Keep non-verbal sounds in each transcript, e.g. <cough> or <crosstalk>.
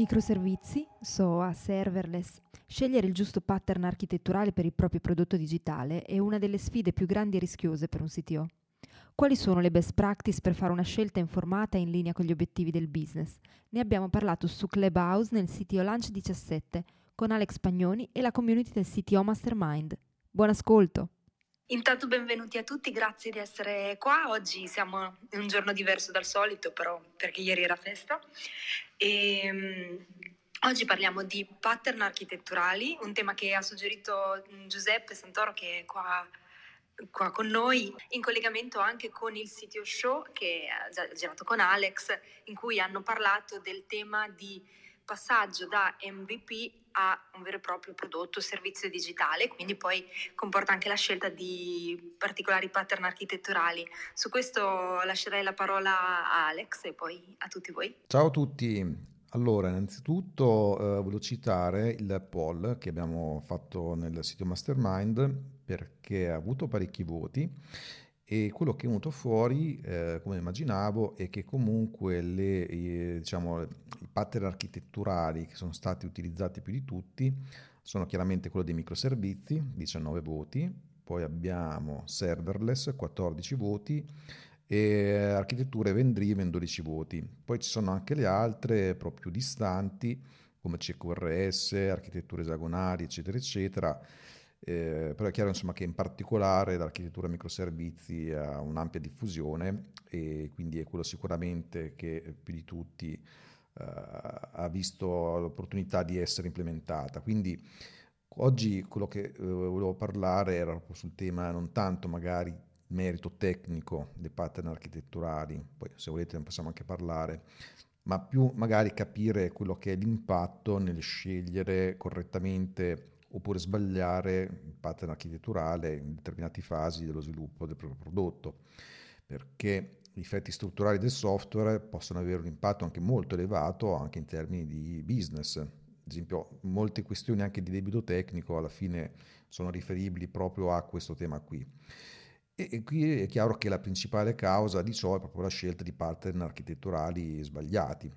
Microservizi, SOA, serverless. Scegliere il giusto pattern architetturale per il proprio prodotto digitale è una delle sfide più grandi e rischiose per un CTO. Quali sono le best practice per fare una scelta informata e in linea con gli obiettivi del business? Ne abbiamo parlato su Clubhouse nel CTO Lunch 17 con Alex Pagnoni e la community del CTO Mastermind. Buon ascolto! Intanto benvenuti a tutti, grazie di essere qua. Oggi siamo in un giorno diverso dal solito, però perché ieri era festa. E, um, oggi parliamo di pattern architetturali, un tema che ha suggerito Giuseppe Santoro che è qua, qua con noi, in collegamento anche con il CTO Show che ha già girato con Alex, in cui hanno parlato del tema di passaggio da MVP a un vero e proprio prodotto o servizio digitale, quindi poi comporta anche la scelta di particolari pattern architetturali. Su questo lascerei la parola a Alex e poi a tutti voi. Ciao a tutti. Allora, innanzitutto eh, volevo citare il poll che abbiamo fatto nel sito Mastermind perché ha avuto parecchi voti e quello che è venuto fuori, eh, come immaginavo, è che comunque le, eh, diciamo, i pattern architetturali che sono stati utilizzati più di tutti sono chiaramente quello dei microservizi, 19 voti, poi abbiamo serverless, 14 voti, e architetture event-driven, 12 voti. Poi ci sono anche le altre, proprio distanti, come CQRS, architetture esagonali, eccetera, eccetera, eh, però è chiaro insomma, che in particolare l'architettura microservizi ha un'ampia diffusione e quindi è quello sicuramente che più di tutti eh, ha visto l'opportunità di essere implementata. Quindi oggi quello che eh, volevo parlare era proprio sul tema non tanto magari merito tecnico dei pattern architetturali, poi se volete ne possiamo anche parlare, ma più magari capire quello che è l'impatto nel scegliere correttamente oppure sbagliare il pattern architetturale in determinate fasi dello sviluppo del proprio prodotto, perché gli effetti strutturali del software possono avere un impatto anche molto elevato anche in termini di business. Ad esempio, molte questioni anche di debito tecnico alla fine sono riferibili proprio a questo tema qui. E, e qui è chiaro che la principale causa di ciò è proprio la scelta di pattern architetturali sbagliati.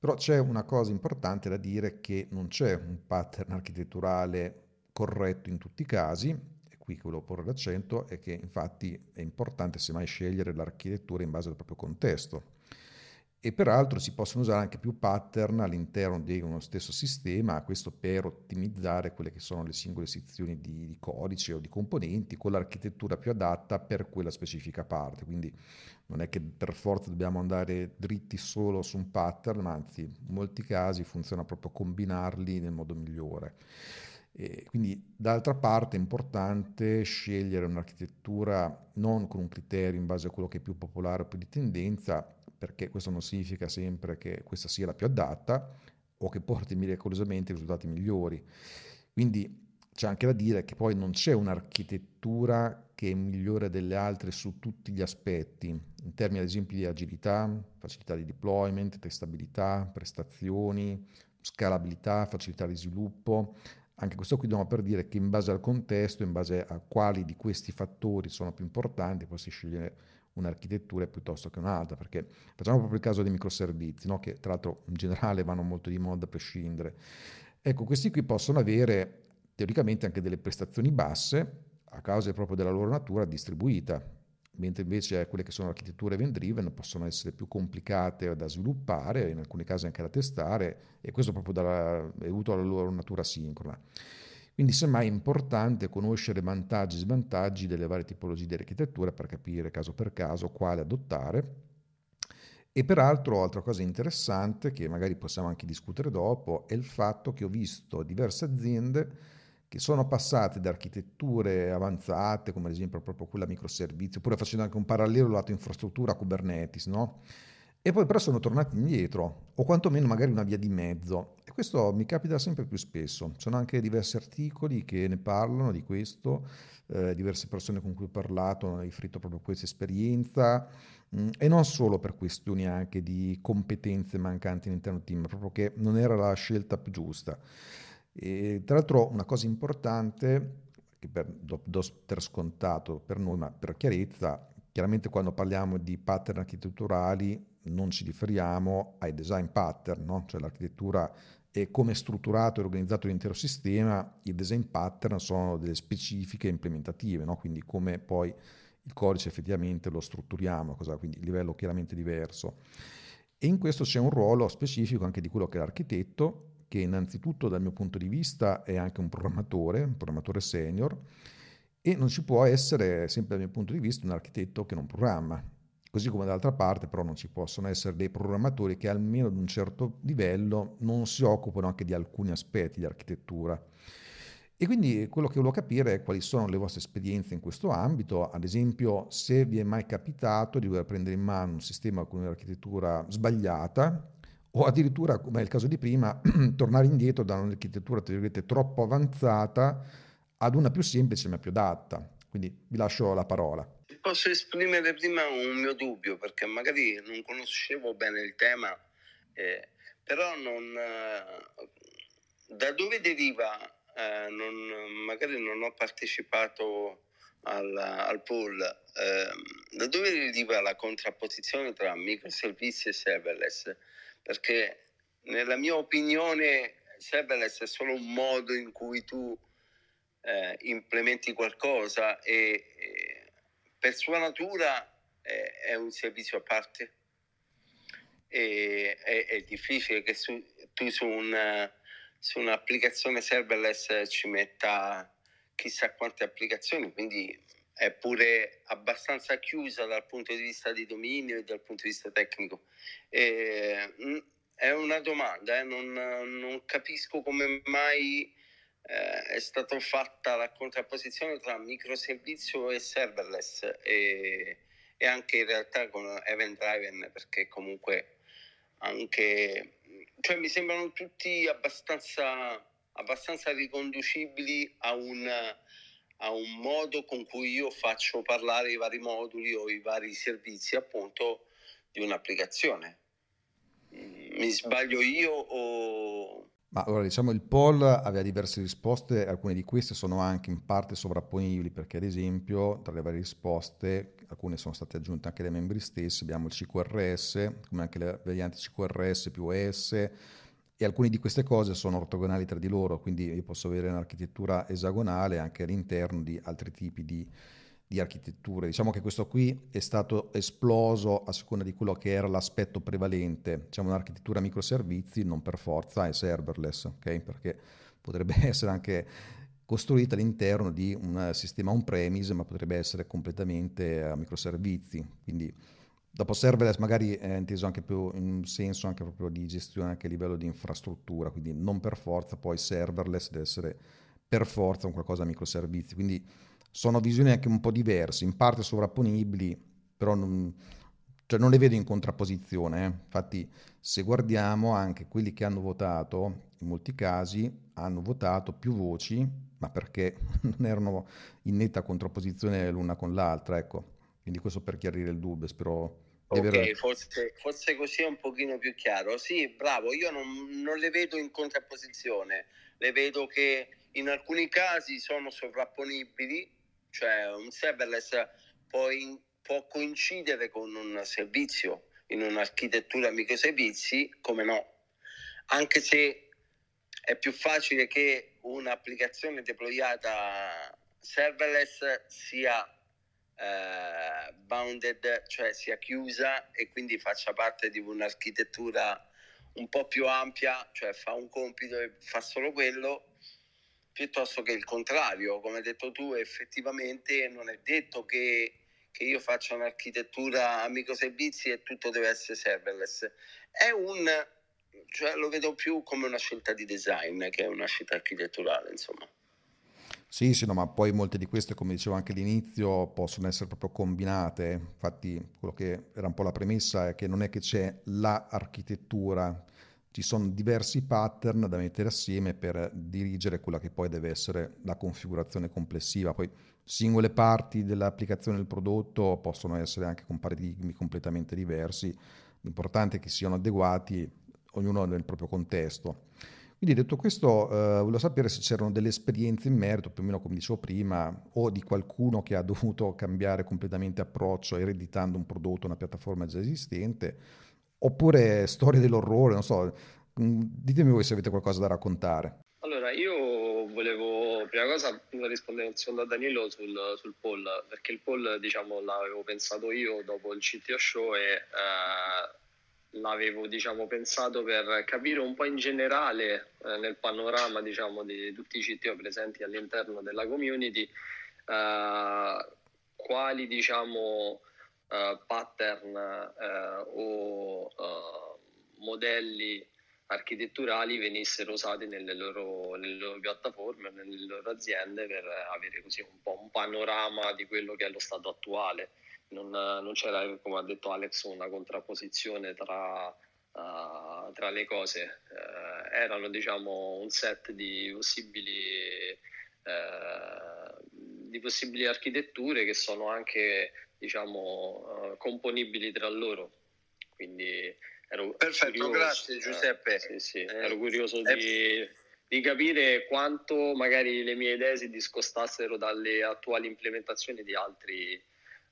Però c'è una cosa importante da dire che non c'è un pattern architetturale corretto in tutti i casi, e qui che volevo porre l'accento, è che infatti è importante semmai scegliere l'architettura in base al proprio contesto e peraltro si possono usare anche più pattern all'interno di uno stesso sistema, questo per ottimizzare quelle che sono le singole sezioni di, di, codice o di componenti con l'architettura più adatta per quella specifica parte. Quindi non è che per forza dobbiamo andare dritti solo su un pattern, ma anzi in molti casi funziona proprio combinarli nel modo migliore. E quindi d'altra parte è importante scegliere un'architettura non con un criterio in base a quello che è più popolare o più di tendenza, perché questo non significa sempre che questa sia la più adatta o che porti miracolosamente risultati migliori. Quindi c'è anche da dire che poi non c'è un'architettura che è migliore delle altre su tutti gli aspetti, in termini ad esempio di agilità, facilità di deployment, testabilità, prestazioni, scalabilità, facilità di sviluppo. Anche questo qui dobbiamo per dire che in base al contesto, in base a quali di questi fattori sono più importanti, poi si sceglie un'architettura piuttosto che un'altra, perché facciamo proprio il caso dei microservizi, no? che tra l'altro in generale vanno molto di moda a prescindere. Ecco, questi qui possono avere teoricamente anche delle prestazioni basse a causa proprio della loro natura distribuita, mentre invece quelle che sono architetture event driven possono essere più complicate da sviluppare, in alcuni casi anche da testare, e questo proprio dalla, è dovuto alla loro natura sincrona. Quindi semmai è importante conoscere vantaggi e svantaggi delle varie tipologie di architettura per capire caso per caso quale adottare. E peraltro, altra cosa interessante che magari possiamo anche discutere dopo è il fatto che ho visto diverse aziende che sono passate da architetture avanzate, come ad esempio proprio quella microservizio, oppure facendo anche un parallelo lato infrastruttura Kubernetes, no? E poi però sono tornati indietro, o quantomeno magari una via di mezzo. Questo mi capita sempre più spesso. Ci sono anche diversi articoli che ne parlano di questo, eh, diverse persone con cui ho parlato hanno riferito proprio questa esperienza mh, mm, e non solo per questioni anche di competenze mancanti all'interno del team, proprio che non era la scelta più giusta. E, tra l'altro una cosa importante che per, do, do per scontato per noi, ma per chiarezza, chiaramente quando parliamo di pattern architetturali non ci riferiamo ai design pattern, no? cioè l'architettura e come è strutturato e organizzato l'intero sistema, i design pattern sono delle specifiche implementative, no? quindi come poi il codice effettivamente lo strutturiamo, cosa, quindi livello chiaramente diverso. E in questo c'è un ruolo specifico anche di quello che è l'architetto, che innanzitutto dal mio punto di vista è anche un programmatore, un programmatore senior, e non ci può essere, sempre dal mio punto di vista, un architetto che non programma. Così come dall'altra parte però non ci possono essere dei programmatori che almeno ad un certo livello non si occupano anche di alcuni aspetti di architettura. E quindi quello che volevo capire è quali sono le vostre esperienze in questo ambito, ad esempio se vi è mai capitato di dover prendere in mano un sistema con un'architettura sbagliata o addirittura, come è il caso di prima, <clears throat> tornare indietro da un'architettura troppo avanzata ad una più semplice ma più adatta. Quindi vi lascio la parola posso esprimere prima un mio dubbio perché magari non conoscevo bene il tema, eh, però non, eh, da dove deriva, eh, non, magari non ho partecipato al, al pool, ehm, da dove deriva la contrapposizione tra microservizi e serverless? Perché nella mia opinione serverless è solo un modo in cui tu eh, implementi qualcosa e, e per sua natura è, è un servizio a parte e è, è difficile che su, tu su, una, su un'applicazione serverless ci metta chissà quante applicazioni, quindi è pure abbastanza chiusa dal punto di vista di dominio e dal punto di vista tecnico. E, è una domanda, eh, non, non, capisco come mai eh, è stata fatta la contrapposizione tra microservizio e serverless e, e anche in realtà con event driven perché comunque anche cioè mi sembrano tutti abbastanza, abbastanza riconducibili a un, a un modo con cui io faccio parlare i vari moduli o i vari servizi appunto di un'applicazione. Mi sbaglio io o, ma allora diciamo il poll aveva diverse risposte, alcune di queste sono anche in parte sovrapponibili perché ad esempio tra le varie risposte alcune sono state aggiunte anche dai membri stessi, abbiamo il CQRS, come anche le varianti CQRS più ES e alcune di queste cose sono ortogonali tra di loro, quindi io posso avere un'architettura esagonale anche all'interno di altri tipi di di architetture. Diciamo che questo qui è stato esploso a seconda di quello che era l'aspetto prevalente. Diciamo un'architettura microservizi non per forza è serverless, ok? Perché potrebbe <laughs> essere anche costruita all'interno di un sistema on-premise, ma potrebbe essere completamente a microservizi. Quindi dopo serverless magari è inteso anche più in un senso anche proprio di gestione anche a livello di infrastruttura, quindi non per forza poi serverless deve essere per forza un qualcosa a microservizi. Quindi sono visioni anche un po' diverse, in parte sovrapponibili, però non, cioè non le vedo in contrapposizione. Eh. Infatti, se guardiamo anche quelli che hanno votato, in molti casi hanno votato più voci, ma perché <laughs> non erano in netta contrapposizione l'una con l'altra. Ecco. Quindi questo per chiarire il dubbio, spero... Ok, forse, forse, così è un pochino più chiaro. Sì, bravo, io non, non le vedo in contrapposizione, le vedo che in alcuni casi sono sovrapponibili, cioè un serverless può, in, può coincidere con un servizio in un'architettura microservizi, come no, anche se è più facile che un'applicazione deployata serverless sia eh, bounded, cioè sia chiusa e quindi faccia parte di un'architettura un po' più ampia, cioè fa un compito e fa solo quello, piuttosto che il contrario. Come hai detto tu, effettivamente non è detto che, che io faccia un'architettura a microservizi e tutto deve essere serverless. È un, cioè lo vedo più come una scelta di design che una scelta architetturale, insomma. Sì, sì, no, ma poi molte di queste, come dicevo anche all'inizio, possono essere proprio combinate. Infatti, quello che era un po' la premessa è che non è che c'è l'architettura ci sono diversi pattern da mettere assieme per dirigere quella che poi deve essere la configurazione complessiva. Poi singole parti dell'applicazione del prodotto possono essere anche con paradigmi completamente diversi, l'importante è che siano adeguati ognuno nel proprio contesto. Quindi detto questo, eh, volevo sapere se c'erano delle esperienze in merito, più o meno come dicevo prima, o di qualcuno che ha dovuto cambiare completamente approccio ereditando un prodotto, una piattaforma già esistente, oppure storie dell'orrore, non so, mm, ditemi voi se avete qualcosa da raccontare. Allora, io volevo, prima cosa, rispondere un secondo a Danilo sul, sul poll, perché il poll, diciamo, l'avevo pensato io dopo il CTO show e eh, l'avevo diciamo, pensato per capire un po' in generale eh, nel panorama diciamo, di tutti i CTO presenti all'interno della community eh, quali diciamo, pattern eh, o eh, modelli architetturali venissero usati nelle loro, nelle loro piattaforme, nelle loro aziende per avere così un po' un panorama di quello che è lo stato attuale non, non c'era, come ha detto Alex, una contrapposizione tra, uh, tra le cose. Uh, erano diciamo, un set di possibili, uh, di possibili architetture che sono anche diciamo, componibili tra loro. Quindi ero Perfetto, curioso, grazie Giuseppe. Sì, sì, ero curioso di, di capire quanto magari le mie idee si discostassero dalle attuali implementazioni di altri,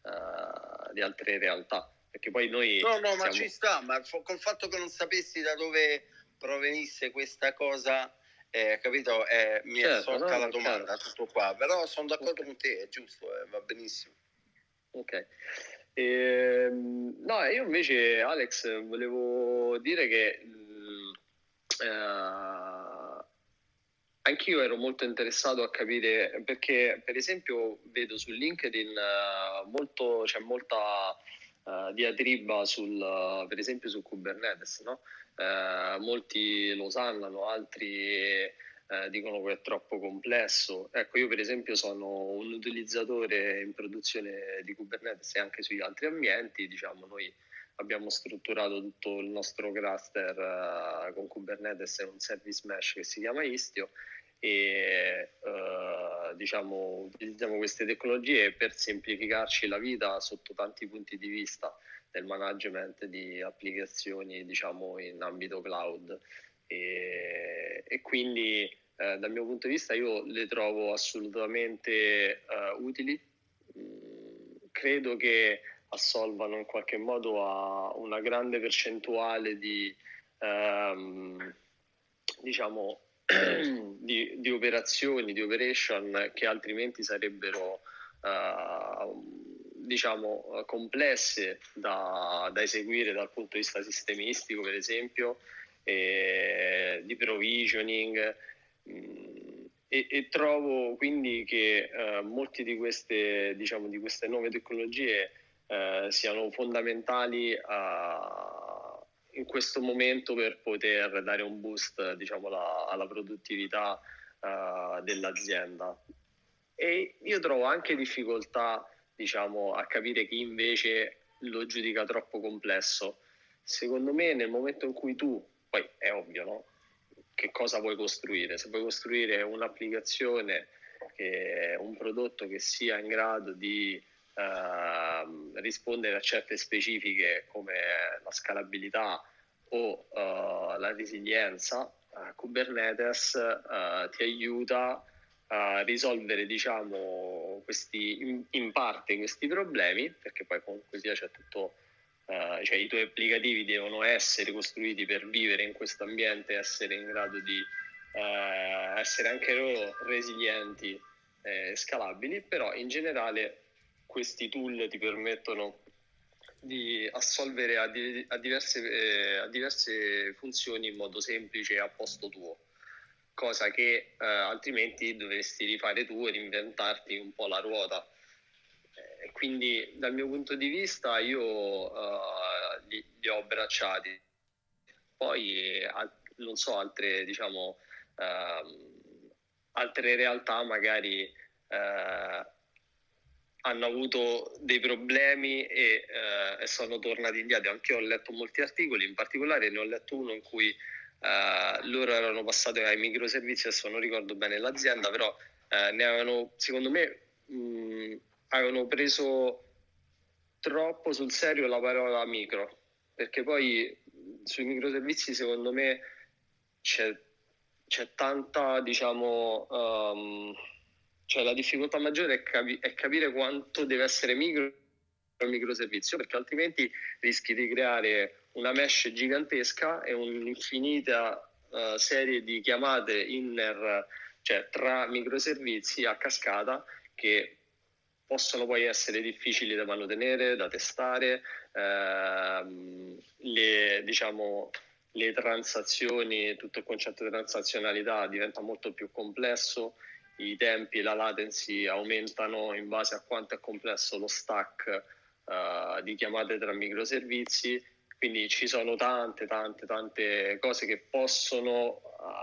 uh, di altre realtà. Perché poi noi. No, no, siamo... ma ci sta, ma col fatto che non sapessi da dove provenisse questa cosa, eh, capito? Eh, mi certo, è sorta no, la domanda, certo. tutto qua. Però sono d'accordo okay. con te, è giusto, eh, va benissimo. Ok. Eh, no, io invece, Alex, volevo dire che. Mh, uh, Anch'io ero molto interessato a capire perché, per esempio, vedo su LinkedIn uh, molto, c'è molta uh, diatriba sul, uh, per esempio su Kubernetes, no? Molti lo sanno, altri dicono che è troppo complesso. Ecco, io per esempio sono un utilizzatore in produzione di Kubernetes e anche sugli altri ambienti, diciamo, noi abbiamo strutturato tutto il nostro cluster con Kubernetes e un service mesh che si chiama Istio. E uh, diciamo, utilizziamo queste tecnologie per semplificarci la vita sotto tanti punti di vista nel management di applicazioni diciamo, in ambito cloud. E, e quindi eh, dal mio punto di vista io le trovo assolutamente uh, utili. Mm, credo che assolvano in qualche modo a una grande percentuale di um, diciamo <clears throat> di, di, operazioni, di operation che altrimenti sarebbero uh, diciamo complesse da, da, eseguire dal punto di vista sistemistico, per esempio, e, di provisioning. Mm, e, e, trovo quindi che uh, molte di queste, diciamo, di queste nuove tecnologie uh, siano fondamentali a in questo momento per poter dare un boost diciamo, la, alla produttività uh, dell'azienda. E io trovo anche difficoltà diciamo, a capire chi invece lo giudica troppo complesso. Secondo me nel momento in cui tu, poi è ovvio, no? che cosa vuoi costruire? Se vuoi costruire un'applicazione, un prodotto che sia in grado di Uh, rispondere a certe specifiche come la scalabilità o uh, la resilienza, uh, Kubernetes ti aiuta a risolvere diciamo, questi, in, in, parte questi problemi, perché poi comunque sia c'è tutto, cioè i tuoi applicativi devono essere costruiti per vivere in questo ambiente essere in grado di essere anche loro resilienti e scalabili, però in generale questi tool ti permettono di assolvere a, di, a, diverse, eh, a, diverse, funzioni in modo semplice a posto tuo, cosa che eh, altrimenti dovresti rifare tu e reinventarti un po' la ruota. Eh, quindi dal mio punto di vista io eh, li, li, ho abbracciati. Poi non so, altre diciamo ehm, altre realtà magari eh, hanno avuto dei problemi e, eh, e sono tornati indietro. Anche io ho letto molti articoli, in particolare ne ho letto uno in cui eh, loro erano passati ai microservizi, adesso non ricordo bene l'azienda, però eh, ne avevano, secondo me, mh, avevano preso troppo sul serio la parola micro, perché poi sui microservizi secondo me c'è, c'è tanta, diciamo, um, cioè la difficoltà maggiore è, capi- è, capire quanto deve essere micro microservizio, perché altrimenti rischi di creare una mesh gigantesca e un'infinita uh, serie di chiamate inner, cioè tra microservizi a cascata che possono poi essere difficili da mantenere, da testare, ehm, le, diciamo, le transazioni, tutto il concetto di transazionalità diventa molto più complesso, i tempi e la latency aumentano in base a quanto è complesso lo stack uh, di chiamate tra microservizi, quindi ci sono tante, tante, tante cose che possono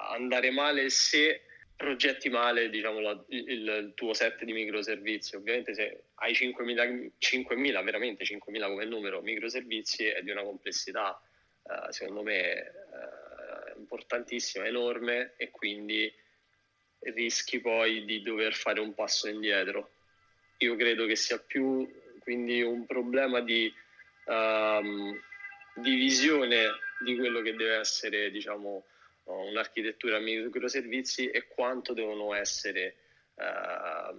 andare male se progetti male diciamo, la, il, il, tuo set di microservizi. Ovviamente se hai 5.000, 5.000 veramente 5.000 come numero microservizi è di una complessità eh, secondo me eh, importantissima, enorme e quindi rischi poi di dover fare un passo indietro. Io credo che sia più quindi un problema di, um, di visione di quello che deve essere diciamo, un'architettura a microservizi e quanto devono essere uh,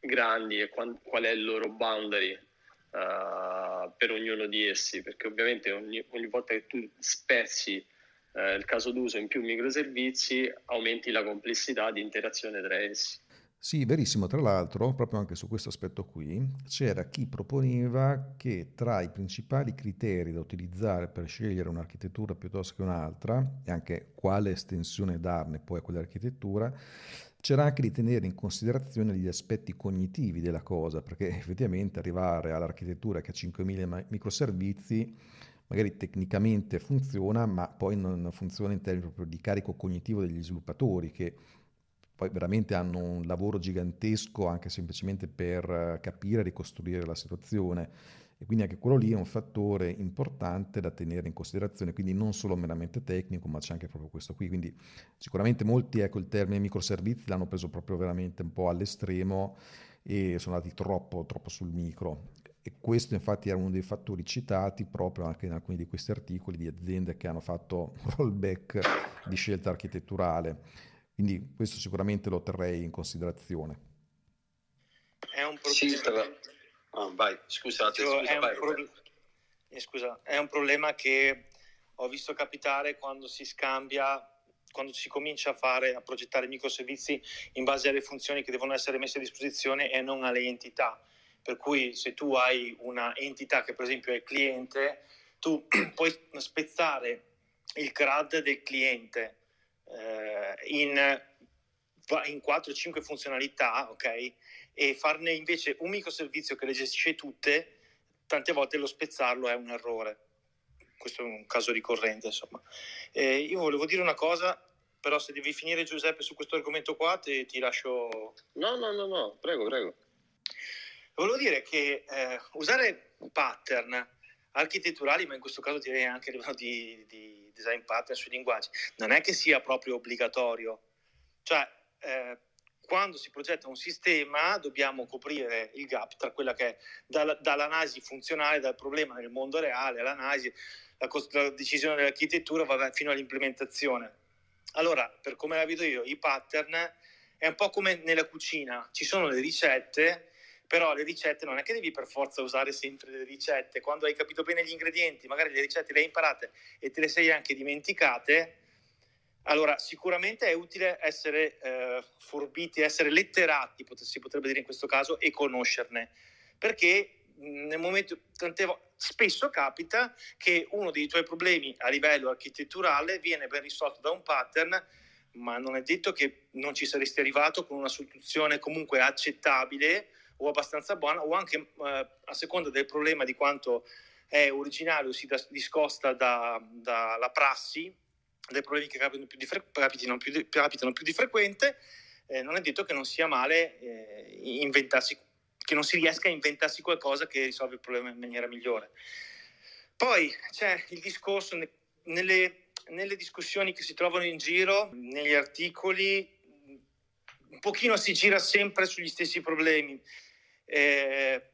grandi e qual, qual, è il loro boundary uh, per ognuno di essi, perché ovviamente ogni, ogni volta che tu spezzi uh, il caso d'uso in più microservizi aumenti la complessità di interazione tra essi. Sì, verissimo. Tra l'altro, proprio anche su questo aspetto qui, c'era chi proponeva che tra i principali criteri da utilizzare per scegliere un'architettura piuttosto che un'altra, e anche quale estensione darne poi a quell'architettura, c'era anche di tenere in considerazione gli aspetti cognitivi della cosa, perché <laughs> effettivamente arrivare all'architettura che ha 5.000 microservizi magari tecnicamente funziona, ma poi non funziona in termini proprio di carico cognitivo degli sviluppatori, che poi veramente hanno un lavoro gigantesco anche semplicemente per eh, capire e ricostruire la situazione e quindi anche quello lì è un fattore importante da tenere in considerazione, quindi non solo meramente tecnico, ma c'è anche proprio questo qui. Quindi sicuramente molti, ecco, il termine microservizi l'hanno preso proprio veramente un po' all'estremo e sono andati troppo, troppo sul micro. E questo infatti era uno dei fattori citati proprio anche in alcuni di questi articoli di aziende che hanno fatto <laughs> rollback di scelta architetturale. Quindi questo sicuramente lo terrei in considerazione. È un problema. Sì, oh, vai, scusa, scusa, è vai, pro... eh, scusa, è un problema che ho visto capitare quando si scambia quando si comincia a fare a progettare microservizi in base alle funzioni che devono essere messe a disposizione e non alle entità. Per cui se tu hai una entità che per esempio è il cliente, tu <clears throat> puoi spezzare il CRAD del cliente in, in 4-5 funzionalità, ok? E farne invece un microservizio che le gestisce tutte, tante volte lo spezzarlo è un errore. Questo è un caso ricorrente, insomma. Eh, io volevo dire una cosa, però se devi finire Giuseppe su questo argomento qua, te, ti lascio... No, no, no, no, prego, prego. Volevo dire che eh, usare pattern architetturali, ma in questo caso direi anche a livello di, di design pattern sui linguaggi, non è che sia proprio obbligatorio. Cioè, eh, quando si progetta un sistema dobbiamo coprire il gap tra quella che è dalla, dall'analisi funzionale, dal problema nel mondo reale, all'analisi, la, la decisione dell'architettura va fino all'implementazione. Allora, per come la vedo io, i pattern è un po' come nella cucina, ci sono le ricette però le ricette non è che devi per forza usare sempre le ricette, quando hai capito bene gli ingredienti, magari le ricette le hai imparate e te le sei anche dimenticate, allora sicuramente è utile essere eh, forbiti, essere letterati, si potrebbe dire in questo caso, e conoscerne, perché nel momento, tante spesso capita che uno dei tuoi problemi a livello architetturale viene ben risolto da un pattern, ma non è detto che non ci saresti arrivato con una soluzione comunque accettabile o abbastanza buona o anche eh, a seconda del problema di quanto è originale o si da, discosta dalla da prassi, dai problemi che capitano più di, fre- capitano più di, capitano più di frequente, eh, non è detto che non sia male eh, inventarsi, che non si riesca a inventarsi qualcosa che risolve il problema in maniera migliore. Poi c'è il discorso ne, nelle nelle discussioni che si trovano in giro, negli articoli, un pochino si gira sempre sugli stessi problemi. Eh,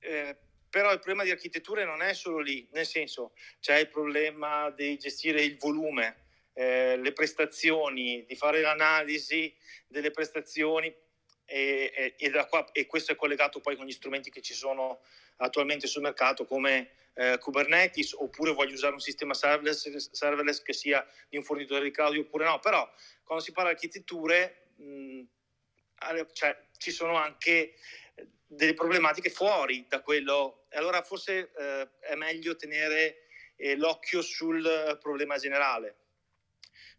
eh, però il problema di architetture non è solo lì, nel senso c'è il problema di gestire il volume, eh, le prestazioni, di fare l'analisi delle prestazioni e, e, e, qua, e, questo è collegato poi con gli strumenti che ci sono attualmente sul mercato come eh, Kubernetes oppure voglio usare un sistema serverless, serverless, che sia di un fornitore di cloud oppure no, però quando si parla di architetture mh, cioè, ci sono anche delle problematiche fuori da quello. Allora forse eh, è meglio tenere eh, l'occhio sul problema generale.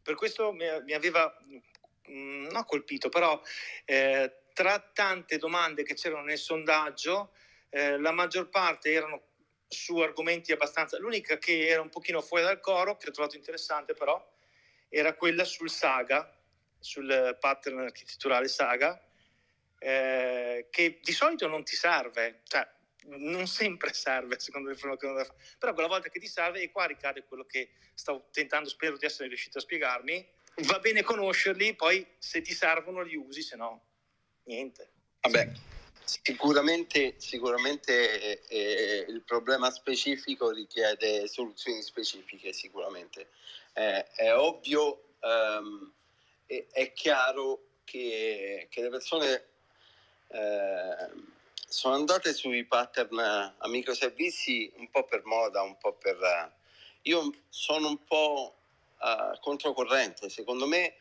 Per questo mi, mi aveva, mh, mm, non colpito, però eh, tra tante domande che c'erano nel sondaggio, eh, la maggior parte erano su argomenti abbastanza... L'unica che era un pochino fuori dal coro, che ho trovato interessante però, era quella sul Saga, sul pattern architetturale Saga, eh, che di solito non ti serve, cioè non sempre serve secondo me però quella volta che ti serve e qua ricade quello che stavo tentando spero di essere riuscito a spiegarmi va bene conoscerli poi se ti servono li usi se no niente. Vabbè sicuramente, sicuramente eh, eh, il problema specifico richiede soluzioni specifiche sicuramente. Eh, è ovvio um, è, è, chiaro che, che le persone eh, sono andate sui pattern a microservizi un po' per moda, un po' per... Io sono un po' uh, controcorrente, secondo me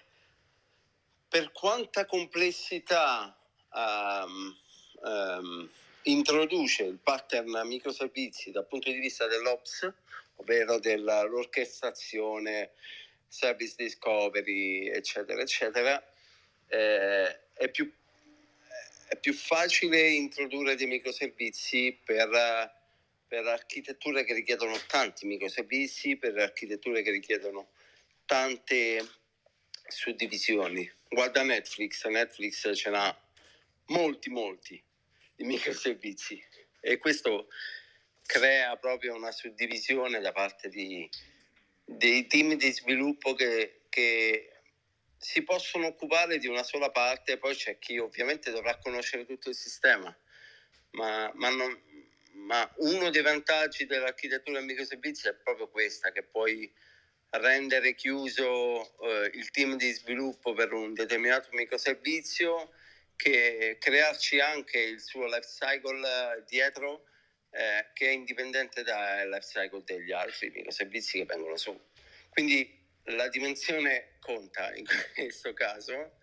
per quanta complessità um, um, introduce il pattern a microservizi dal punto di vista dell'Ops, ovvero dell'orchestrazione, service discovery, eccetera, eccetera, eh, è più è più facile introdurre dei microservizi per, per architetture che richiedono tanti microservizi, per architetture che richiedono tante suddivisioni. Guarda Netflix, Netflix ce n'ha molti, molti di microservizi e questo crea proprio una suddivisione da parte di, dei team di sviluppo che, che si possono occupare di una sola parte, poi c'è chi ovviamente dovrà conoscere tutto il sistema, ma, ma, non, ma uno dei vantaggi dell'architettura a microservizi è proprio questa, che puoi rendere chiuso eh, il team di sviluppo per un determinato microservizio, che crearci anche il suo life cycle dietro eh, che è indipendente dal life cycle degli altri microservizi che vengono su. Quindi la dimensione conta in <laughs> questo caso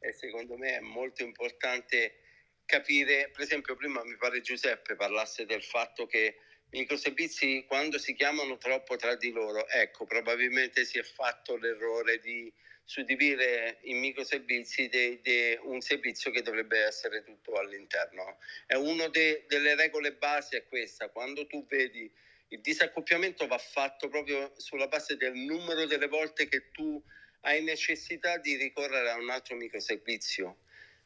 e secondo me è molto importante capire, per esempio prima mi pare Giuseppe parlasse del fatto che i microservizi quando si chiamano troppo tra di loro, ecco, probabilmente si è fatto l'errore di suddivere in microservizi de, un servizio che dovrebbe essere tutto all'interno. È una delle regole basi è questa, quando tu vedi il disaccoppiamento va fatto proprio sulla base del numero delle volte che tu hai necessità di ricorrere a un altro microservizio.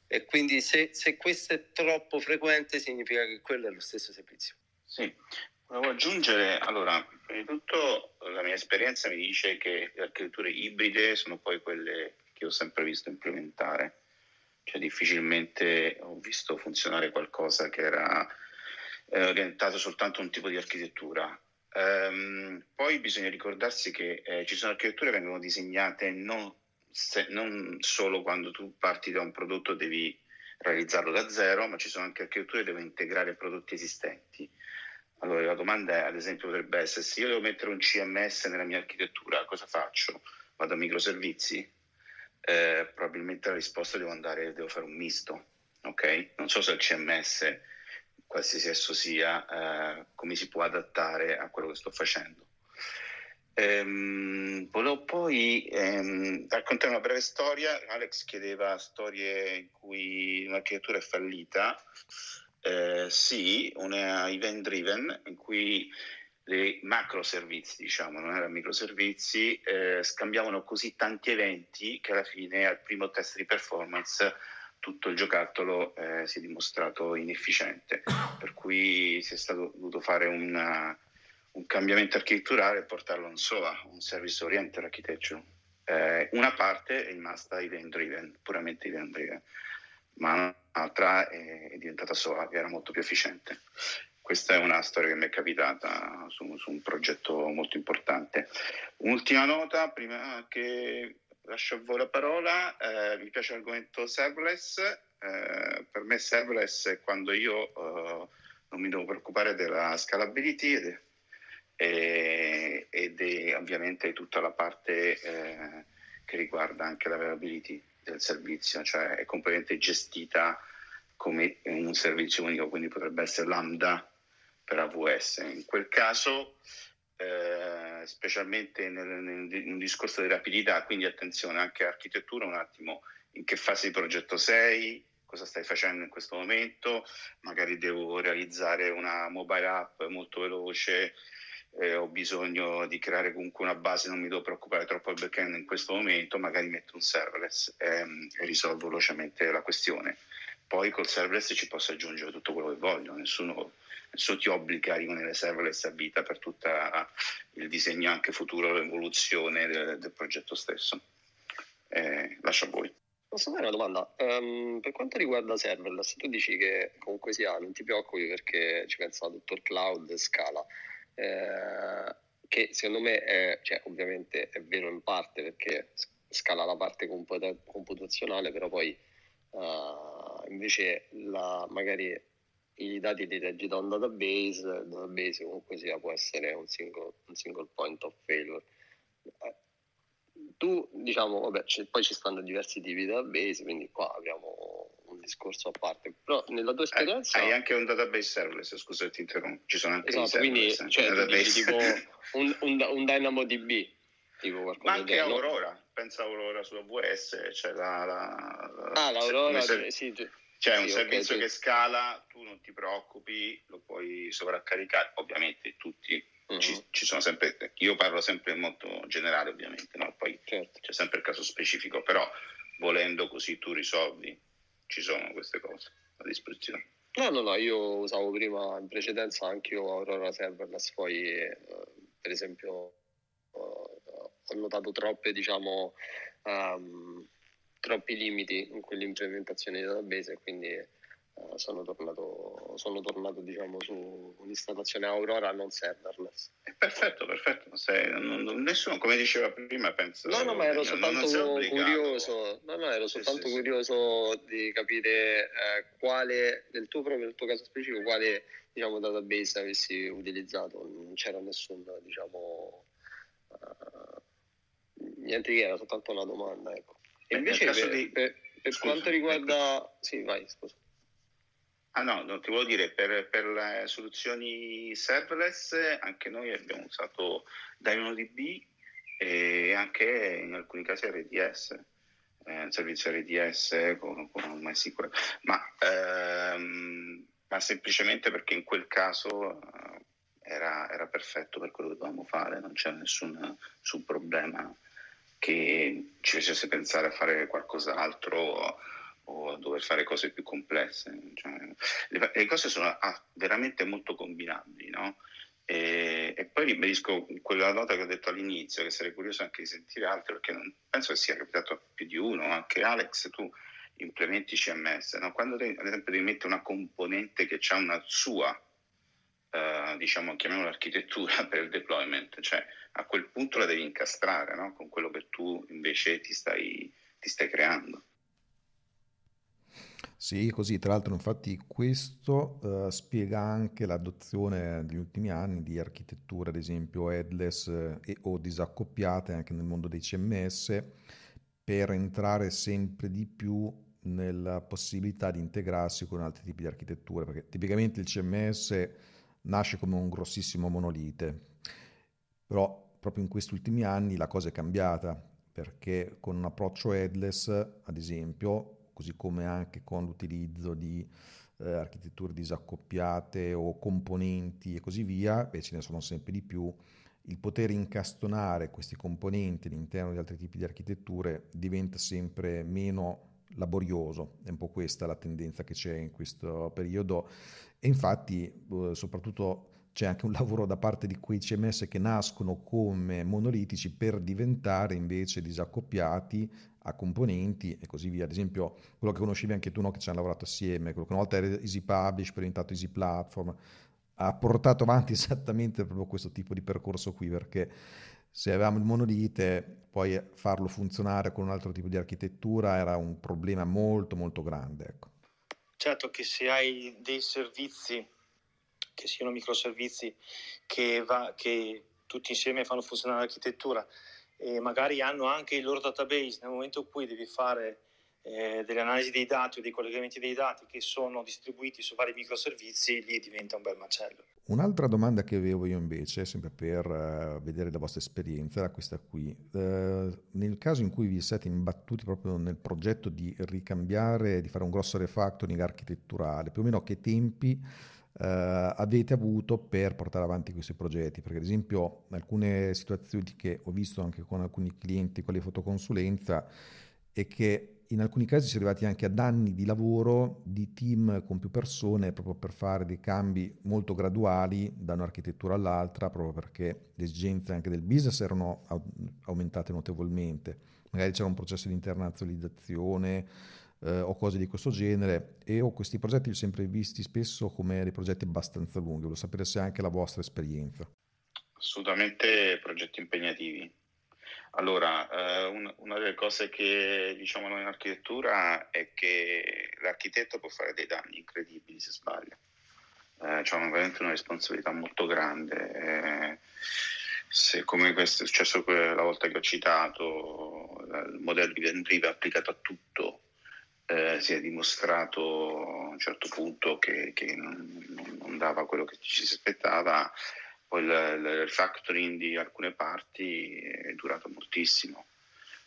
E quindi se, se questo è troppo frequente significa che quello è lo stesso servizio. Sì, volevo aggiungere, allora, prima di tutto la mia esperienza mi dice che le architetture ibride sono poi quelle che ho sempre visto implementare, cioè difficilmente ho visto funzionare qualcosa che era eh, orientato soltanto a un tipo di architettura. Um, poi bisogna ricordarsi che eh, ci sono architetture che vengono disegnate non, se, non, solo quando tu parti da un prodotto devi realizzarlo da zero, ma ci sono anche architetture che devono integrare prodotti esistenti. Allora la domanda è, ad esempio, potrebbe essere, se io devo mettere un CMS nella mia architettura, cosa faccio? Vado a microservizi? Eh, probabilmente la risposta devo andare, devo fare un misto, ok? Non so se il CMS qualsiasi esso sia, eh, come si può adattare a quello che sto facendo. Ehm, volevo poi ehm, raccontare una breve storia. Alex chiedeva storie in cui un'architettura è fallita. Eh, sì, una event driven in cui le macro servizi, diciamo, non erano microservizi, eh, scambiavano così tanti eventi che alla fine al primo test di performance tutto il giocattolo eh, si è dimostrato inefficiente, per cui si è stato dovuto fare una, un cambiamento architetturale e portarlo in SOA, un Service Oriented Architecture. Eh, una parte è rimasta event driven, puramente event driven, ma un'altra è, è diventata SOA, che era molto più efficiente. Questa è una storia che mi è capitata su, su un progetto molto importante. Un'ultima nota, prima che lascio a voi la parola, eh, mi piace l'argomento serverless. Eh, per me serverless è quando io eh, non mi devo preoccupare della scalability ed, e, ed è ovviamente tutta la parte eh, che riguarda anche l'availability del servizio, cioè è completamente gestita come un servizio unico, quindi potrebbe essere Lambda per AWS. In quel caso, eh, specialmente nel, nel, in discorso di rapidità, quindi attenzione anche all'architettura, un attimo in che fase di progetto sei, cosa stai facendo in questo momento, magari devo realizzare una mobile app molto veloce, eh, ho bisogno di creare comunque una base, non mi devo preoccupare troppo del backend in questo momento, magari metto un serverless ehm, e risolvo velocemente la questione. Poi col serverless ci posso aggiungere tutto quello che voglio, nessuno, nessuno ti obbliga a rimanere serverless a vita per tutto il disegno anche futuro, l'evoluzione del, del progetto stesso. Eh, lascio a voi. Posso fare una domanda? Um, per quanto riguarda serverless, tu dici che comunque sia non ti preoccupi perché ci pensa tutto il cloud scala, eh, che secondo me è, cioè, ovviamente è vero in parte perché scala la parte comput- computazionale, però poi uh, invece la, magari i dati li leggi da un database, il database comunque sia può essere un single, un single point of failure. Eh, tu diciamo, vabbè, poi ci stanno diversi tipi di database, quindi qua abbiamo un discorso a parte. Però nella tua esperienza... Hai, hai anche un database serverless, scusa ti interrompo, ci sono anche esatto, quindi eh, cioè, dici, tipo <laughs> un, un, un DynamoDB. Tipo Ma anche Aurora, no? pensa Aurora su AWS, c'è la... la, ah, l'Aurora, ser- sì, c'è sì, un servizio okay, che scala, tu non ti preoccupi, lo puoi sovraccaricare, ovviamente tutti Uh-huh. Ci, ci, sono sempre, io parlo sempre in modo generale ovviamente, no? poi certo. c'è sempre il caso specifico, però volendo così tu risolvi, ci sono queste cose a disposizione. No, no, no, io usavo prima in precedenza anche io Aurora Serverless, poi eh, per esempio eh, ho notato troppe, diciamo, um, troppi limiti in quell'implementazione di database e quindi eh, sono tornato, sono tornato diciamo, su un'installazione Aurora non serverless. Perfetto, perfetto. Se, non, non, nessuno, come diceva prima, penso. No, no, ma ero soltanto curioso. No, no, ero soltanto sì, curioso sì. di capire eh, quale, nel tuo, proprio, nel tuo caso specifico, quale diciamo, database avessi utilizzato. Non c'era nessun, diciamo. Uh, niente che era soltanto una domanda. Ecco. E invece per, di... per, per scusa, quanto riguarda. Ecco. Sì, vai, scusa. Ah no, non ti volevo dire, per, per le soluzioni serverless anche noi abbiamo usato DynamoDB e anche in alcuni casi RDS, eh, servizio RDS con, con MySQL, ma, ehm, ma, semplicemente perché in quel caso eh, era, era, perfetto per quello che dovevamo fare, non c'era nessun, nessun problema che ci facesse pensare a fare qualcos'altro o a dover fare cose più complesse. Cioè, le, le, cose sono ah, veramente molto combinabili, no? E, e, poi ribadisco quella nota che ho detto all'inizio, che sarei curioso anche di sentire altri, perché non, penso che sia capitato a più di uno, anche Alex, tu implementi CMS, no? quando te, ad esempio devi mettere una componente che ha una sua, eh, diciamo, chiamiamola architettura <laughs> per il deployment, cioè a quel punto la devi incastrare no? con quello che tu invece ti stai, ti stai creando. Sì, così, tra l'altro infatti questo uh, spiega anche l'adozione negli ultimi anni di architetture, ad esempio headless eh, e, o disaccoppiate anche nel mondo dei CMS per entrare sempre di più nella possibilità di integrarsi con altri tipi di architetture, perché tipicamente il CMS nasce come un grossissimo monolite, però proprio in questi ultimi anni la cosa è cambiata, perché con un approccio headless, ad esempio, così come anche con l'utilizzo di eh, architetture disaccoppiate o componenti e così via, e ce ne sono sempre di più, il poter incastonare questi componenti all'interno di altri tipi di architetture diventa sempre meno laborioso, è un po' questa la tendenza che c'è in questo periodo e infatti eh, soprattutto c'è anche un <laughs> lavoro da parte di quei CMS che nascono come monolitici per diventare invece disaccoppiati a componenti e così via. Ad esempio, quello che conoscevi anche tu, no, che ci hanno lavorato assieme, quello che una volta era Easy Publish, poi è diventato Easy Platform, ha portato avanti <laughs> esattamente proprio questo tipo di percorso qui, perché se avevamo il monolite, poi farlo funzionare con un altro tipo di architettura era un problema molto molto grande. Ecco. Certo che se hai dei servizi, che siano microservizi, che, va, che tutti insieme fanno funzionare l'architettura e magari hanno anche il loro database nel momento in cui devi fare eh, delle analisi dei dati o dei collegamenti dei dati che sono distribuiti su vari microservizi, lì diventa un bel macello. Un'altra domanda che avevo io invece, sempre per uh, vedere la vostra esperienza, era questa qui. Uh, nel caso in cui vi siete imbattuti proprio nel progetto di ricambiare, di fare un grosso refactoring architetturale, più o meno che tempi uh, avete avuto per portare avanti questi progetti? Perché ad esempio alcune situazioni che ho visto anche con alcuni clienti con le fotoconsulenza è che in alcuni casi si è arrivati anche ad anni di lavoro di team con più persone proprio per fare dei cambi molto graduali da un'architettura all'altra, proprio perché le esigenze anche del business erano aumentate notevolmente. Magari c'era un processo di internazionalizzazione eh, o cose di questo genere e ho questi progetti li ho sempre visti spesso come dei progetti abbastanza lunghi. Volevo sapere se è anche la vostra esperienza. Assolutamente progetti impegnativi allora, eh, un, una delle cose che diciamo noi in architettura è che l'architetto può fare dei danni incredibili se sbaglia. Eh, c'è veramente una responsabilità molto grande. Eh, se come questo è successo la volta che ho citato, il modello di Vendriva applicato a tutto, eh, si è dimostrato a un certo punto che, che non, non, dava quello che ci si aspettava poi il, il factoring di alcune parti è durato moltissimo,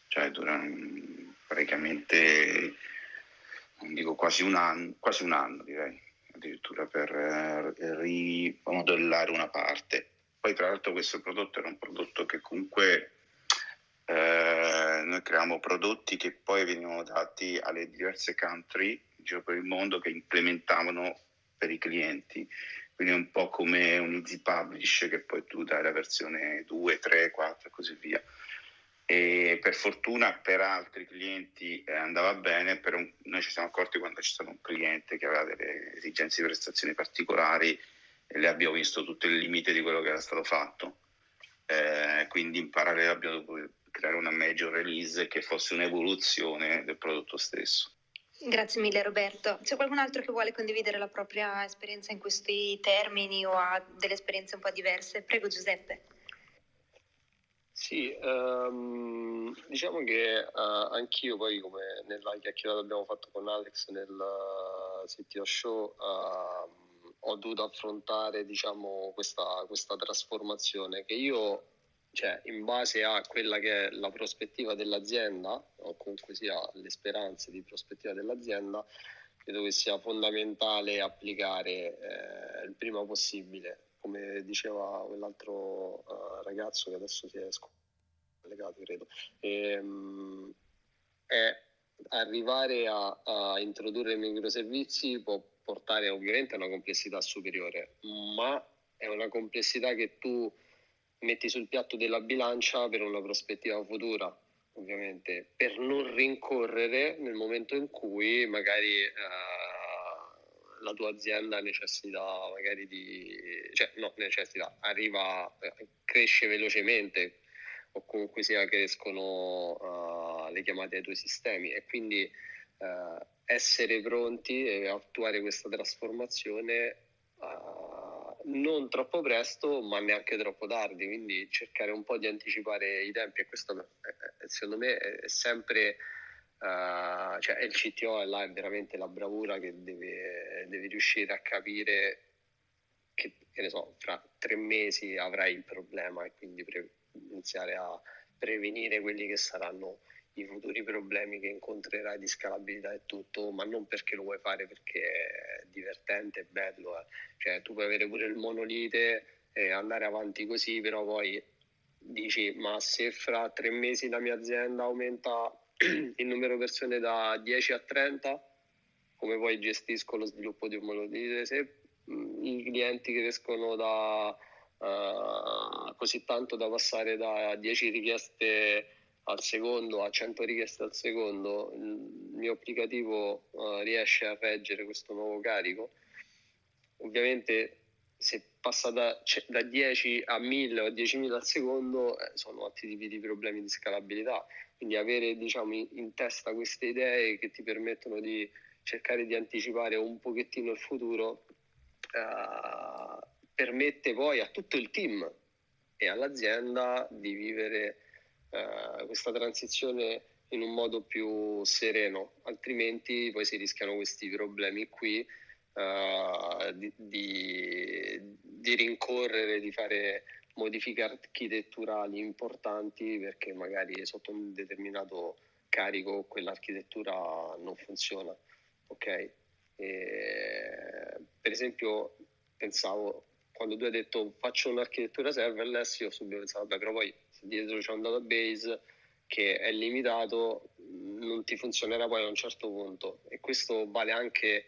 cioè dura praticamente, non dico quasi un anno, quasi un anno direi, addirittura per eh, rimodellare una parte. Poi tra l'altro questo prodotto era un prodotto che comunque eh, noi creiamo prodotti che poi venivano dati alle diverse country in giro per il mondo che implementavano per i clienti quindi è un po' come un easy publish che poi tu dai la versione 2, 3, 4 e così via. E per fortuna per altri clienti eh, andava bene, per un, noi ci siamo accorti quando c'è stato un cliente che aveva delle esigenze di prestazioni particolari e le abbiamo visto tutto il limite di quello che era stato fatto. Eh, quindi in parallelo abbiamo dovuto creare una major release che fosse un'evoluzione del prodotto stesso. Grazie mille Roberto. C'è qualcun altro che vuole condividere la propria esperienza in questi termini o ha delle esperienze un po' diverse? Prego Giuseppe. Sì, um, diciamo che uh, anch'io poi come nella chiacchierata che abbiamo fatto con Alex nel uh, CTO Show uh, ho dovuto affrontare diciamo, questa, questa trasformazione che io cioè in base a quella che è la prospettiva dell'azienda o comunque sia le speranze di prospettiva dell'azienda, credo che sia fondamentale applicare eh, il prima possibile, come diceva quell'altro uh, ragazzo che adesso si è scollegato, credo, e, um, è arrivare a, a introdurre microservizi può portare ovviamente a una complessità superiore, ma è una complessità che tu metti sul piatto della bilancia per una prospettiva futura, ovviamente, per non rincorrere nel momento in cui magari eh, la tua azienda necessita magari di, cioè no, necessita, arriva, eh, cresce velocemente o comunque sia crescono uh, le chiamate ai tuoi sistemi e quindi uh, essere pronti e attuare questa trasformazione uh, non troppo presto ma neanche troppo tardi, quindi cercare un po' di anticipare i tempi e questo secondo me è sempre, uh, cioè il CTO è là è veramente la bravura che deve, deve riuscire a capire che, che, ne so, fra tre mesi avrai il problema e quindi pre- iniziare a prevenire quelli che saranno i futuri problemi che incontrerai di scalabilità e tutto, ma non perché lo vuoi fare perché è divertente, è bello. Eh. Cioè, tu puoi avere pure il monolite e andare avanti così, però poi dici, ma se fra tre mesi la mia azienda aumenta <clears throat> il numero persone da 10 a 30, come poi gestisco lo sviluppo di un monolite? Se mh, i clienti crescono da uh, così tanto da passare da 10 richieste al secondo a 100 richieste al secondo, il mio applicativo uh, riesce a reggere questo nuovo carico. Ovviamente se passa da, da 10 a 1000 o 10.000 al secondo eh, sono altri tipi di problemi di scalabilità. Quindi avere diciamo, in, testa queste idee che ti permettono di cercare di anticipare un pochettino il futuro uh, permette poi a tutto il team e all'azienda di vivere uh, questa transizione in un modo più sereno, altrimenti poi si rischiano questi problemi qui uh, di, di, di rincorrere, di fare modifiche architetturali importanti perché magari sotto un determinato carico quell'architettura non funziona. Ok? E, per esempio, pensavo quando tu hai detto faccio un'architettura serverless, io subito pensavo, vabbè, però poi dietro c'è un database che è limitato, non ti funzionerà poi a un certo punto. E questo vale anche,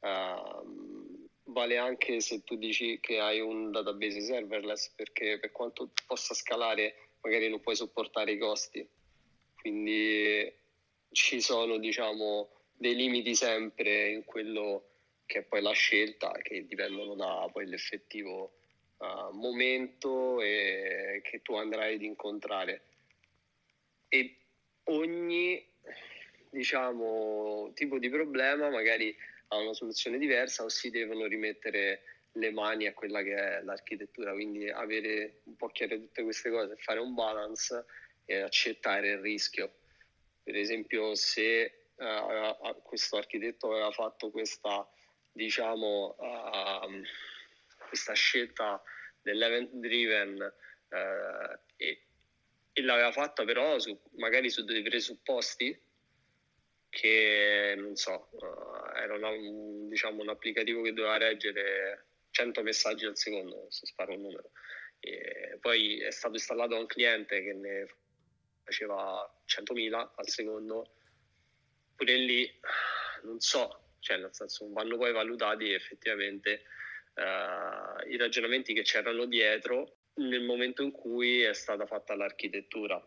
uh, vale anche se tu dici che hai un database serverless, perché per quanto possa scalare, magari non puoi sopportare i costi. Quindi ci sono, diciamo, dei limiti sempre in quello che è poi la scelta, che dipendono da poi l'effettivo uh, momento e che tu andrai ad incontrare. E ogni diciamo, tipo di problema magari ha una soluzione diversa o si devono rimettere le mani a quella che è l'architettura, quindi avere un po' chiare tutte queste cose, fare un balance e accettare il rischio. Per esempio, se uh, questo architetto aveva fatto questa, diciamo, uh, questa scelta dell'event driven uh, e, e, l'aveva fatta però su, magari su dei presupposti che non so, era una, un, diciamo, un applicativo che doveva reggere 100 messaggi al secondo, se sparo un numero. E poi è stato installato un cliente che ne faceva 100.000 al secondo pure lì non so, cioè nel senso vanno poi valutati effettivamente uh, i ragionamenti che c'erano dietro nel momento in cui è stata fatta l'architettura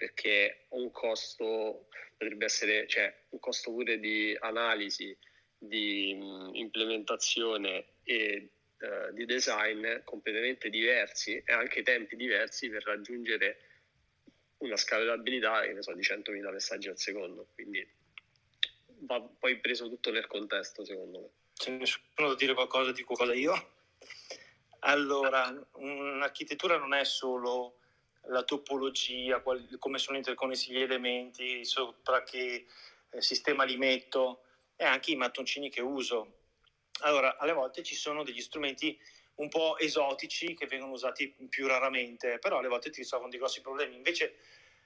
perché un costo potrebbe essere, cioè un costo pure di analisi, di mh, implementazione e uh, di design completamente diversi e anche tempi diversi per raggiungere una scalabilità so, di 100.000 messaggi al secondo. Quindi va poi preso tutto nel contesto, secondo me. C'è nessuno da dire qualcosa di qualcosa io? Allora, un'architettura non è solo la topologia, qual- come sono interconnessi gli elementi, sopra che eh, sistema li metto e anche i mattoncini che uso. Allora, alle volte ci sono degli strumenti un po' esotici che vengono usati più raramente, però alle volte ti risolvono dei grossi problemi. Invece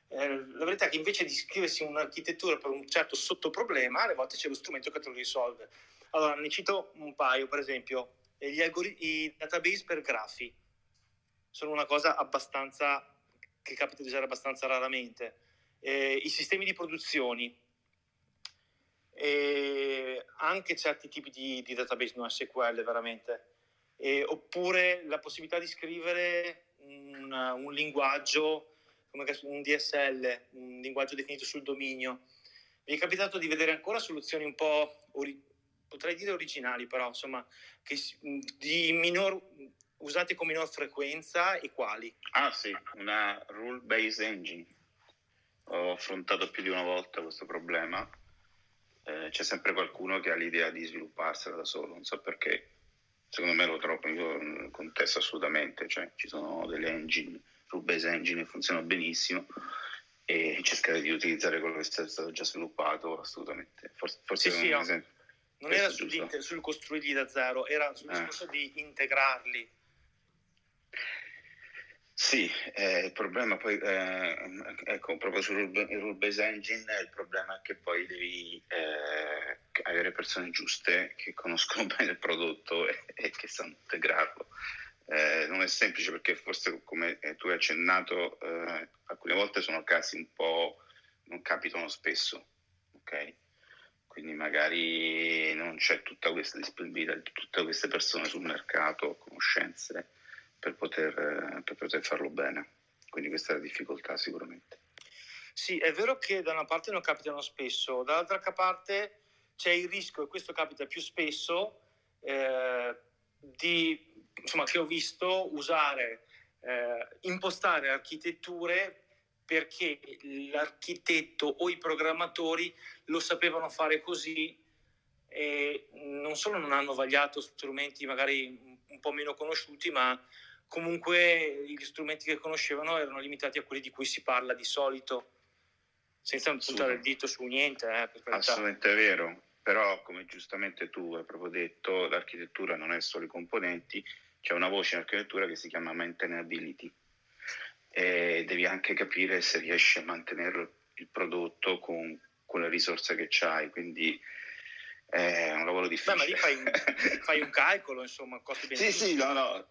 eh, la verità è che invece di scriversi un'architettura per un certo sottoproblema, alle volte c'è lo strumento che te lo risolve. Allora, ne cito un paio, per esempio, algori- i database per grafi sono una cosa abbastanza che capita di usare abbastanza raramente. Eh, I sistemi di produzioni, e anche certi tipi di, di database non SQL veramente, e, oppure la possibilità di scrivere un, un linguaggio come un DSL, un linguaggio definito sul dominio. Mi è capitato di vedere ancora soluzioni un po', ori- potrei dire originali, però insomma, che, di minor, usate con minor frequenza e quali? Ah sì, una rule-based engine. Ho affrontato più di una volta questo problema. Eh, c'è sempre qualcuno che ha l'idea di svilupparsela da solo, non so perché. Secondo me lo trovo, io contesto assolutamente, cioè ci sono delle engine Rubase Engine funziona benissimo e cercare di utilizzare quello che è stato già sviluppato assolutamente. Forse, forse sì, sì, no. Non era sul costruirli da zero, era sul eh. discorso di integrarli. Sì, eh, il problema poi, eh, ecco, proprio sul rule base engine, il problema è che poi devi eh, avere persone giuste che conoscono <laughs> bene il prodotto e, e che sanno integrarlo eh, non è semplice perché forse come tu hai accennato eh, alcune volte sono casi un po' non capitano spesso magari non c'è tutta questa disponibilità di tutte queste persone sul mercato, conoscenze per poter, per poter farlo bene. Quindi questa è la difficoltà sicuramente. Sì, è vero che da una parte non capitano spesso, dall'altra parte c'è il rischio, e questo capita più spesso, eh, di, insomma, che ho visto usare, eh, impostare architetture perché l'architetto o i programmatori lo sapevano fare così e non solo non hanno vagliato strumenti magari un po' meno conosciuti, ma comunque gli strumenti che conoscevano erano limitati a quelli di cui si parla di solito, senza puntare il dito su niente. Eh, Assolutamente vero, però come giustamente tu hai proprio detto, l'architettura non è solo i componenti, c'è una voce in architettura che si chiama maintainability e devi anche capire se riesci a mantenere il prodotto con, con le risorse che hai, quindi è un lavoro difficile. Beh, ma lì fai un, <laughs> fai un calcolo, insomma, costi Sì, sì, no, no,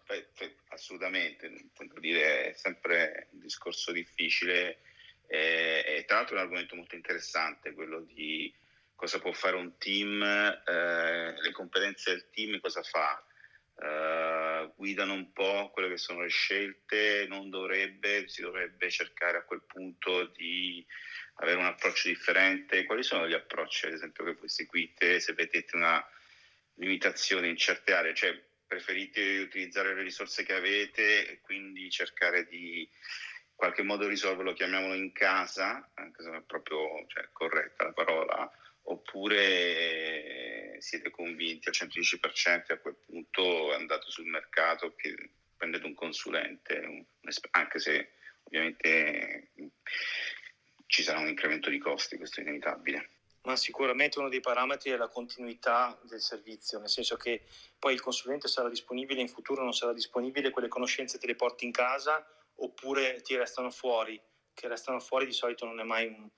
assolutamente, dire, è sempre un discorso difficile e, e, tra l'altro è un argomento molto interessante, quello di cosa può fare un team, eh, le competenze del team, cosa fa, Uh, guidano un po' quelle che sono le scelte, non dovrebbe, si dovrebbe cercare a quel punto di avere un approccio differente. Quali sono gli approcci, ad esempio, che voi seguite se vedete una limitazione in certe aree? Cioè, preferite utilizzare le risorse che avete e quindi cercare di in qualche modo risolverlo, chiamiamolo in casa, anche se non è proprio cioè, corretta la parola, oppure siete convinti al 110% e a quel punto andate sul mercato prendete un consulente, anche se ovviamente ci sarà un incremento di costi, questo è inevitabile. Ma sicuramente uno dei parametri è la continuità del servizio, nel senso che poi il consulente sarà disponibile in futuro, non sarà disponibile, quelle conoscenze te le porti in casa oppure ti restano fuori, che restano fuori di solito non è mai un, un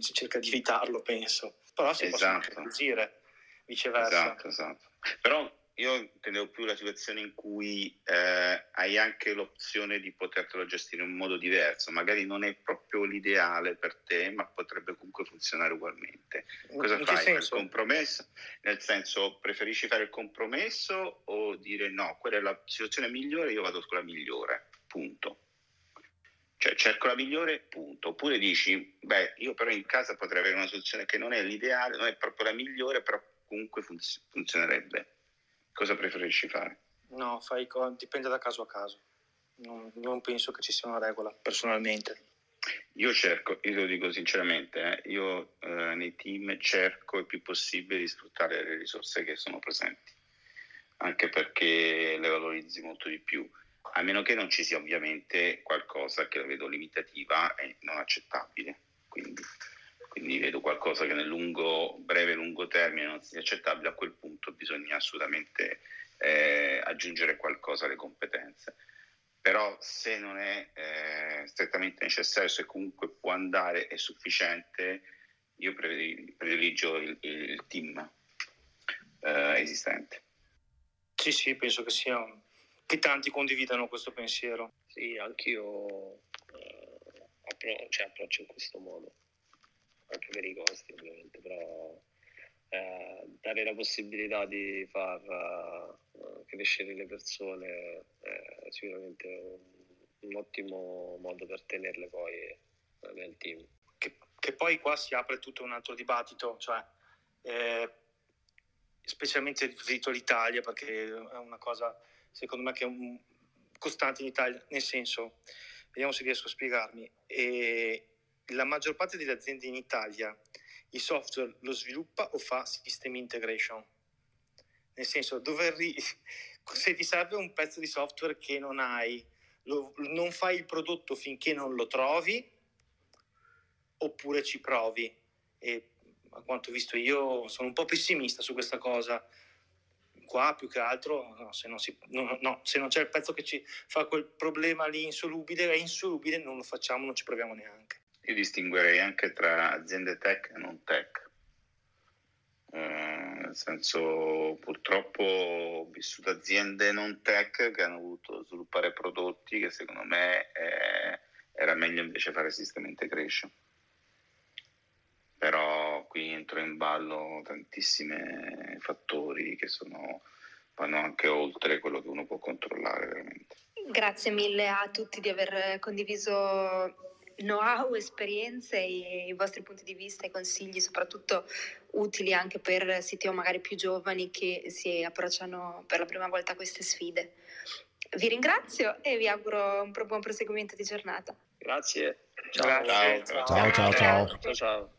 si cerca di evitarlo, penso però si esatto. possono acquisire, viceversa. Esatto, esatto. Però io intendevo più la situazione in cui eh, hai anche l'opzione di potertelo gestire in un modo diverso, magari non è proprio l'ideale per te, ma potrebbe comunque funzionare ugualmente. Cosa in fai? Fai il compromesso? Nel senso, preferisci fare il compromesso o dire no, quella è la situazione migliore, io vado con la migliore, punto. Cerco la migliore, punto. Oppure dici, beh, io però in casa potrei avere una soluzione che non è l'ideale, non è proprio la migliore, però comunque funz- funzionerebbe. Cosa preferisci fare? No, fai, dipende da caso a caso. Non, non, penso che ci sia una regola, personalmente. Io cerco, io lo dico sinceramente, eh, io eh, nei team cerco il più possibile di sfruttare le risorse che sono presenti, anche perché le valorizzi molto di più a meno che non ci sia ovviamente qualcosa che la vedo limitativa e non accettabile. Quindi, quindi vedo qualcosa che nel lungo, breve e lungo termine non sia accettabile, a quel punto bisogna assolutamente eh, aggiungere qualcosa alle competenze. Però se non è eh, strettamente necessario, se comunque può andare, è sufficiente, io prediligio il, il team eh, esistente. Sì, sì, penso che sia un che tanti condividano questo pensiero. Sì, anch'io eh, appro- cioè, approccio in questo modo, anche per i costi ovviamente, però eh, dare la possibilità di far uh, crescere le persone è sicuramente un, un, ottimo modo per tenerle poi eh, nel team. Che, che, poi qua si apre tutto un altro dibattito, cioè eh, specialmente riferito all'Italia, perché è una cosa secondo me che è un costante in Italia, nel senso, vediamo se riesco a spiegarmi, e la maggior parte delle aziende in Italia il software lo sviluppa o fa system integration, nel senso, ri- <laughs> se ti serve un pezzo di software che non hai, lo, non fai il prodotto finché non lo trovi, oppure ci provi. E a quanto visto io sono un po' pessimista su questa cosa, qua più che altro no, se, non si, no, no, se, non c'è il pezzo che ci fa quel problema lì insolubile, è insolubile, non lo facciamo, non ci proviamo neanche. Io distinguerei anche tra aziende tech e non tech. Eh, nel senso, purtroppo ho vissuto aziende non tech che hanno voluto sviluppare prodotti che secondo me eh, era meglio invece fare system integration però qui entrano in ballo tantissimi fattori che sono, vanno anche oltre quello che uno può controllare veramente. Grazie mille a tutti di aver condiviso know-how, esperienze e i vostri punti di vista e consigli, soprattutto utili anche per CTO magari più giovani che si approcciano per la prima volta a queste sfide. Vi ringrazio e vi auguro un buon proseguimento di giornata. Grazie. Ciao, ciao, ciao. ciao. ciao. ciao. ciao.